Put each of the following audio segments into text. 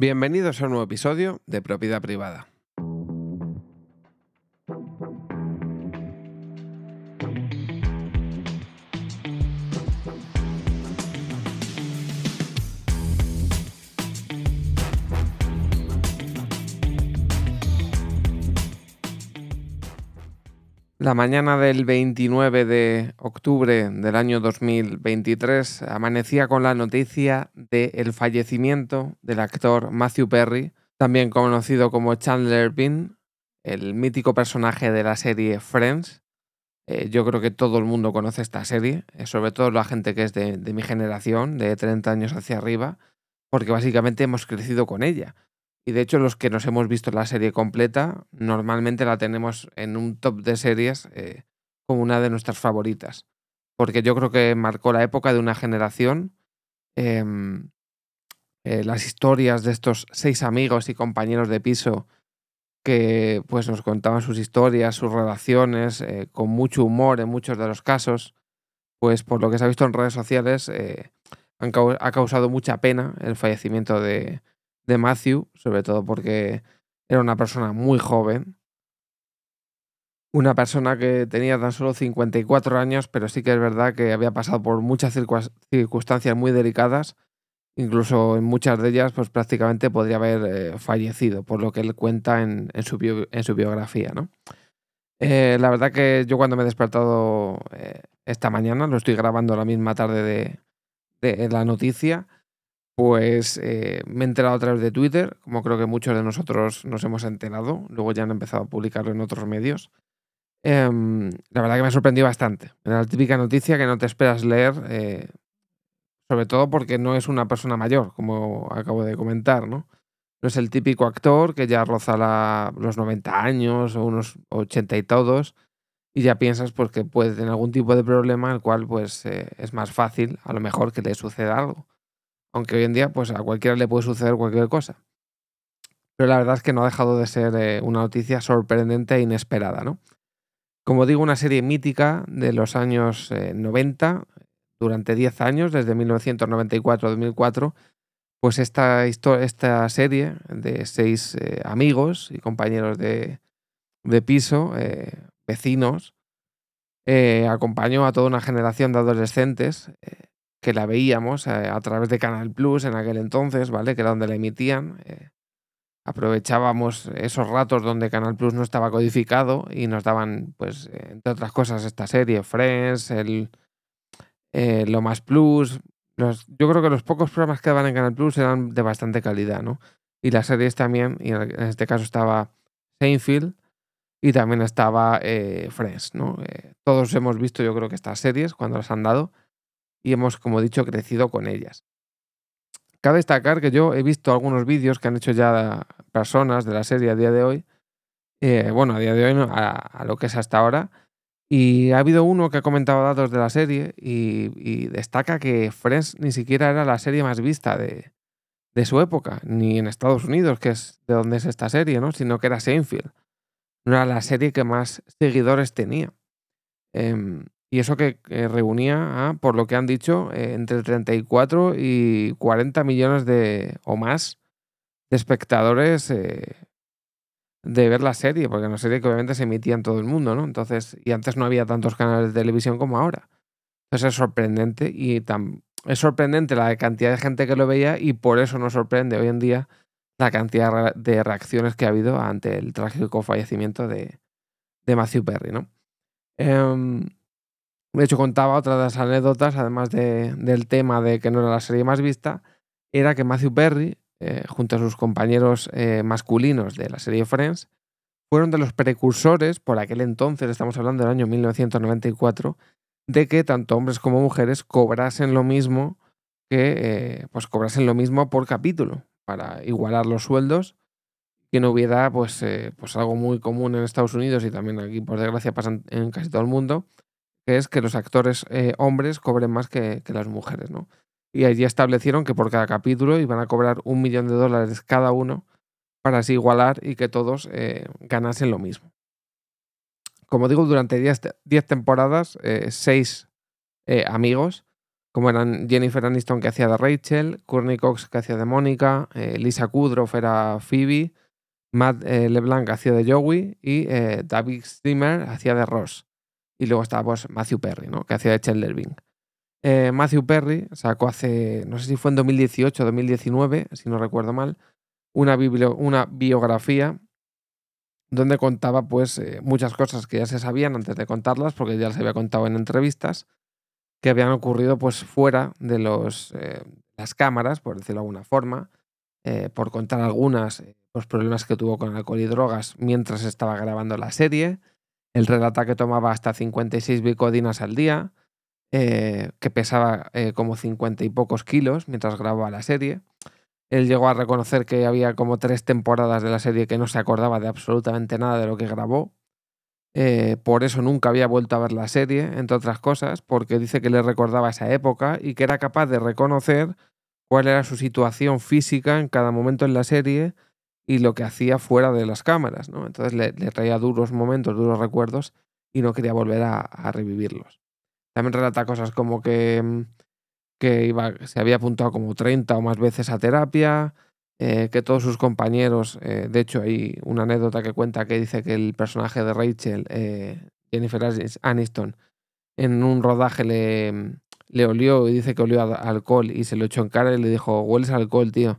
Bienvenidos a un nuevo episodio de Propiedad Privada. La mañana del 29 de octubre del año 2023 amanecía con la noticia del fallecimiento del actor Matthew Perry, también conocido como Chandler Bing, el mítico personaje de la serie Friends. Eh, yo creo que todo el mundo conoce esta serie, eh, sobre todo la gente que es de mi generación, de 30 años hacia arriba, porque básicamente hemos crecido con ella. Y de hecho, los que nos hemos visto la serie completa, normalmente la tenemos en un top de series eh, como una de nuestras favoritas. Porque yo creo que marcó la época de una generación. Em, eh, las historias de estos seis amigos y compañeros de piso que pues nos contaban sus historias, sus relaciones, eh, con mucho humor en muchos de los casos, pues por lo que se ha visto en redes sociales, ha causado mucha pena el fallecimiento de, de Matthew, sobre todo porque era una persona muy joven. Una persona que tenía tan solo 54 años, pero sí que es verdad que había pasado por muchas circunstancias muy delicadas. Incluso en muchas de ellas, pues prácticamente podría haber eh, fallecido, por lo que él cuenta en, su, biografía. ¿no? Eh, la verdad que yo cuando me he despertado eh, esta mañana, lo estoy grabando la misma tarde de, de la noticia, pues eh, me he enterado a través de Twitter, como creo que muchos de nosotros nos hemos enterado, luego ya han empezado a publicarlo en otros medios. Em, la verdad que me sorprendió bastante. Era la típica noticia que no te esperas leer, eh, sobre todo porque no es una persona mayor, como acabo de comentar, ¿no? No es el típico actor que ya roza los 90 años o unos 80 y todos, y ya piensas pues, que puede tener algún tipo de problema, el cual pues, eh, es más fácil, a lo mejor, que le suceda algo aunque hoy en día pues a cualquiera le puede suceder cualquier cosa. Pero la verdad es que no ha dejado de ser eh, una noticia sorprendente e inesperada, ¿no? Como digo, una serie mítica de los años 90, eh, durante 10 años, desde 1994 a 2004, pues esta, esta serie de seis eh, amigos y compañeros de, de piso, vecinos, acompañó a toda una generación de adolescentes que la veíamos eh, a través de Canal Plus en aquel entonces, ¿vale? Que era donde la emitían. Eh, aprovechábamos esos ratos donde Canal Plus no estaba codificado y nos daban, pues, entre otras cosas, esta serie, Friends, el eh, Lo Más Plus. yo creo que los pocos programas que daban en Canal Plus eran de bastante calidad, ¿no? Y las series también, y en este caso estaba Seinfeld y también estaba Friends, ¿no? todos hemos visto, yo creo que estas series cuando las han dado y hemos, como he dicho, crecido con ellas. Cabe destacar que yo he visto algunos vídeos que han hecho ya personas de la serie a día de hoy, eh, bueno, a día de hoy a, lo que es hasta ahora, y ha habido uno que ha comentado datos de la serie y, destaca que Friends ni siquiera era la serie más vista de, de, su época, ni en Estados Unidos, que es de donde es esta serie, ¿no? sino que era Seinfeld. No era la serie que más seguidores tenía. Em, y eso que reunía, por lo que han dicho, eh, entre 34 y 40 millones de o más de espectadores eh, de ver la serie, porque una serie que obviamente se emitía en todo el mundo, ¿no? Entonces, y antes no había tantos canales de televisión como ahora. Entonces es sorprendente y es sorprendente la cantidad de gente que lo veía y por eso nos sorprende hoy en día la cantidad de reacciones que ha habido ante el trágico fallecimiento de, de Matthew Perry, ¿no? Em, de hecho, contaba otra de las anécdotas, además del tema de que no era la serie más vista, era que Matthew Perry, eh, junto a sus compañeros eh, masculinos de la serie Friends, fueron de los precursores, por aquel entonces, estamos hablando del año 1994, de que tanto hombres como mujeres cobrasen lo mismo que eh, pues cobrasen lo mismo por capítulo para igualar los sueldos que no hubiera pues, pues algo muy común en Estados Unidos y también aquí por desgracia pasa en casi todo el mundo que es que los actores eh, hombres cobren más que, las mujeres, ¿no? Y allí establecieron que por cada capítulo iban a cobrar un millón de dólares cada uno para así igualar y que todos eh, ganasen lo mismo. Como digo, durante 10 temporadas, eh, seis amigos como eran Jennifer Aniston que hacía de Rachel, Courtney Cox que hacía de Mónica, eh, Lisa Kudrow era Phoebe, Matt eh, LeBlanc hacía de Joey y eh, David Strimmer hacía de Ross. Y luego estaba pues, Matthew Perry, ¿no? que hacía de Chandler Bing. Matthew Perry sacó hace, no sé si fue en 2018 o 2019, si no recuerdo mal, una, una biografía donde contaba pues muchas cosas que ya se sabían antes de contarlas, porque ya las había contado en entrevistas, que habían ocurrido pues fuera de los, eh, las cámaras, por decirlo de alguna forma, eh, por contar algunas, eh, los problemas que tuvo con alcohol y drogas mientras estaba grabando la serie. Él relata que tomaba hasta 56 bicodinas al día, que pesaba como 50 y pocos kilos mientras grababa la serie. Él llegó a reconocer que había como tres temporadas de la serie que no se acordaba de absolutamente nada de lo que grabó eh, por eso nunca había vuelto a ver la serie, entre otras cosas, porque dice que le recordaba esa época y que era capaz de reconocer cuál era su situación física en cada momento en la serie y lo que hacía fuera de las cámaras. ¿no? Entonces le, traía duros momentos, duros recuerdos y no quería volver a, revivirlos. También relata cosas como que, mm, que se había apuntado como 30 o más veces a terapia, eh, que todos sus compañeros, eh, de hecho hay una anécdota que cuenta que dice que el personaje de Rachel, eh, Jennifer Aniston, en un rodaje le, le olió y dice que olió alcohol y se lo echó en cara y le dijo, hueles alcohol, tío.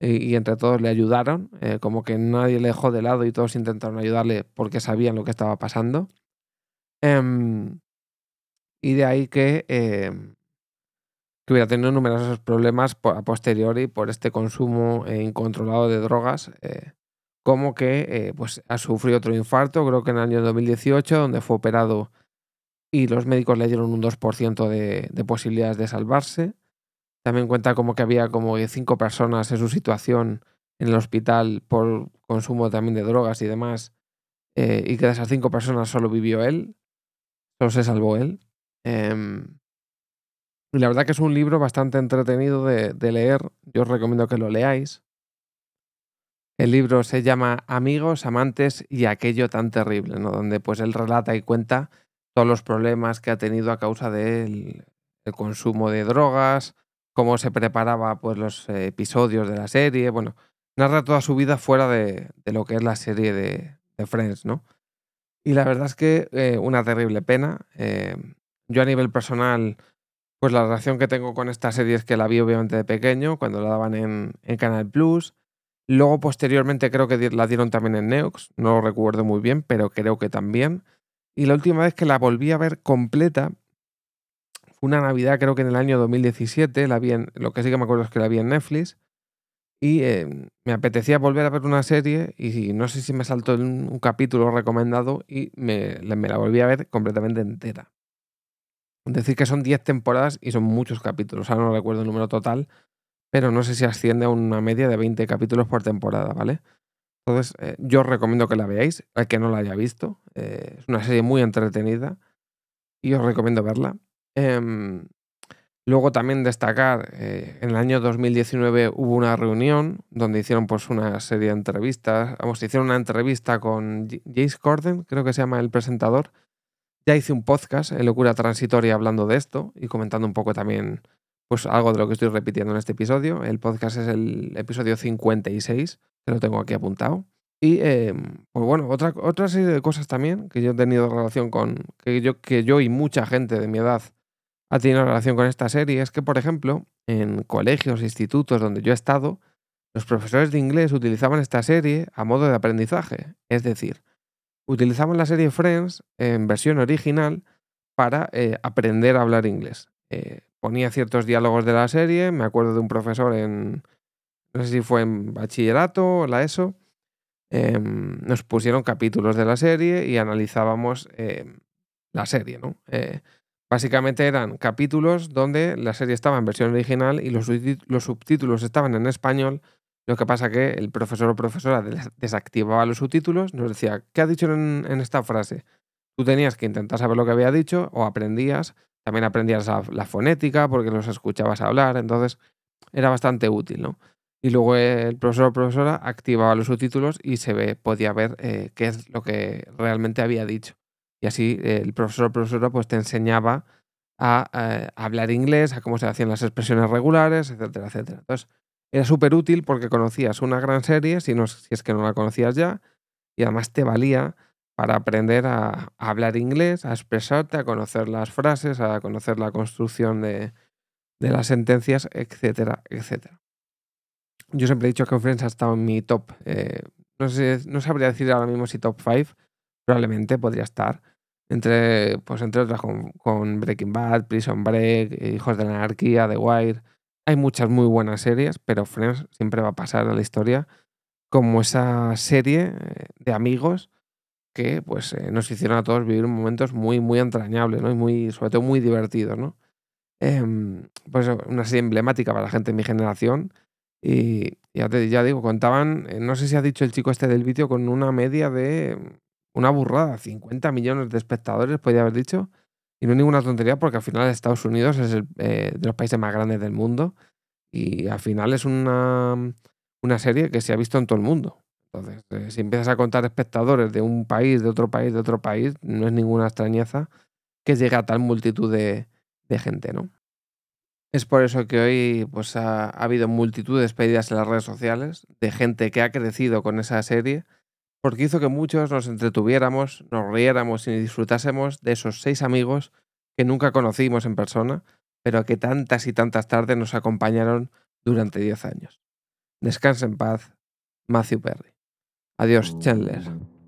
Y, entre todos le ayudaron, como que nadie le dejó de lado y todos intentaron ayudarle porque sabían lo que estaba pasando. Em, y de ahí que em, que hubiera tenido numerosos problemas a posteriori por este consumo eh, incontrolado de drogas, eh, como que eh, pues, ha sufrido otro infarto, creo que en el año 2018, donde fue operado y los médicos le dieron un 2% de, de, posibilidades de salvarse. También cuenta como que había como cinco personas en su situación en el hospital por consumo también de drogas y demás, y que de esas cinco personas solo vivió él, solo se salvó él. Em, y la verdad que es un libro bastante entretenido de, leer. Yo os recomiendo que lo leáis. El libro se llama Amigos, Amantes y aquello tan terrible, ¿no? Donde pues él relata y cuenta todos los problemas que ha tenido a causa del consumo de drogas, cómo se preparaba pues los episodios de la serie. Bueno, narra toda su vida fuera de, lo que es la serie de, Friends, ¿no? Y la verdad es que eh, una terrible pena. Eh, yo a nivel personal pues la relación que tengo con esta serie es que la vi obviamente de pequeño, cuando la daban en, Canal Plus. Luego, posteriormente, creo que la dieron también en Neox. No lo recuerdo muy bien, pero creo que también. Y la última vez que la volví a ver completa una Navidad, creo que en el año 2017. La vi en, lo que sí que me acuerdo es que la vi en Netflix. Y eh, me apetecía volver a ver una serie y no sé si me saltó un, capítulo recomendado y me, la volví a ver completamente entera. Decir que son 10 temporadas y son muchos capítulos. Ahora no recuerdo el número total, pero no sé si asciende a una media de 20 capítulos por temporada, ¿vale? Entonces, eh, yo os recomiendo que la veáis, al que no la haya visto. Eh, es una serie muy entretenida y os recomiendo verla. Em, luego también destacar, eh, en el año 2019 hubo una reunión donde hicieron pues una serie de entrevistas. Vamos, hicieron una entrevista con Jace Corden, creo que se llama el presentador, ya hice un podcast en Locura Transitoria hablando de esto y comentando un poco también pues algo de lo que estoy repitiendo en este episodio. El podcast es el episodio 56, que lo tengo aquí apuntado. Y em, pues bueno, otra, otra serie de cosas también que yo he tenido relación con, que yo, que yo y mucha gente de mi edad ha tenido relación con esta serie, es que, por ejemplo, en colegios, institutos donde yo he estado, los profesores de inglés utilizaban esta serie a modo de aprendizaje. Es decir, utilizamos la serie Friends en versión original para eh, aprender a hablar inglés. Eh, ponía ciertos diálogos de la serie, me acuerdo de un profesor en, no sé si fue en bachillerato o la ESO, em, nos pusieron capítulos de la serie y analizábamos em, la serie, ¿no? Básicamente eran capítulos donde la serie estaba en versión original y los, los subtítulos estaban en español lo que pasa que el profesor o profesora desactivaba los subtítulos, nos decía, ¿qué ha dicho en, esta frase? Tú tenías que intentar saber lo que había dicho o aprendías, también aprendías la, fonética porque los escuchabas hablar, entonces era bastante útil, ¿no? Y luego el profesor o profesora activaba los subtítulos y se ve, podía ver eh, qué es lo que realmente había dicho. Y así el profesor o profesora pues te enseñaba a, eh, hablar inglés, a cómo se hacían las expresiones regulares, etcétera, etcétera. Entonces, era súper útil porque conocías una gran serie, si, no, si es que no la conocías ya, y además te valía para aprender a, hablar inglés, a expresarte, a conocer las frases, a conocer la construcción de, las sentencias, etcétera, etcétera. Yo siempre he dicho que Friends ha estado en mi top, eh, no, sé, no sabría decir ahora mismo si top 5, probablemente podría estar. Entre, pues entre otras con, Breaking Bad, Prison Break, Hijos de la Anarquía, The Wire. Hay muchas muy buenas series, pero Friends siempre va a pasar a la historia como esa serie eh, de amigos que pues eh, nos hicieron a todos vivir momentos muy, muy entrañables, ¿no? Y muy, sobre todo muy divertidos, ¿no? Em, pues una serie emblemática para la gente de mi generación. Y ya, te, ya digo, contaban, eh, no sé si ha dicho el chico este del vídeo, con una media de una burrada, 50 millones de espectadores, podría haber dicho. Y no es ninguna tontería porque al final Estados Unidos es el, de los países más grandes del mundo. Y al final es una, una serie que se ha visto en todo el mundo. Entonces, eh, si empiezas a contar espectadores de un país, de otro país, de otro país, no es ninguna extrañeza que llegue a tal multitud de, gente, ¿no? Es por eso que hoy pues, ha, habido multitud de despedidas en las redes sociales de gente que ha crecido con esa serie, porque hizo que muchos nos entretuviéramos, nos riéramos y disfrutásemos de esos seis amigos que nunca conocimos en persona, pero que tantas y tantas tardes nos acompañaron durante diez años. Descansa en paz, Matthew Perry. Adiós, Chandler.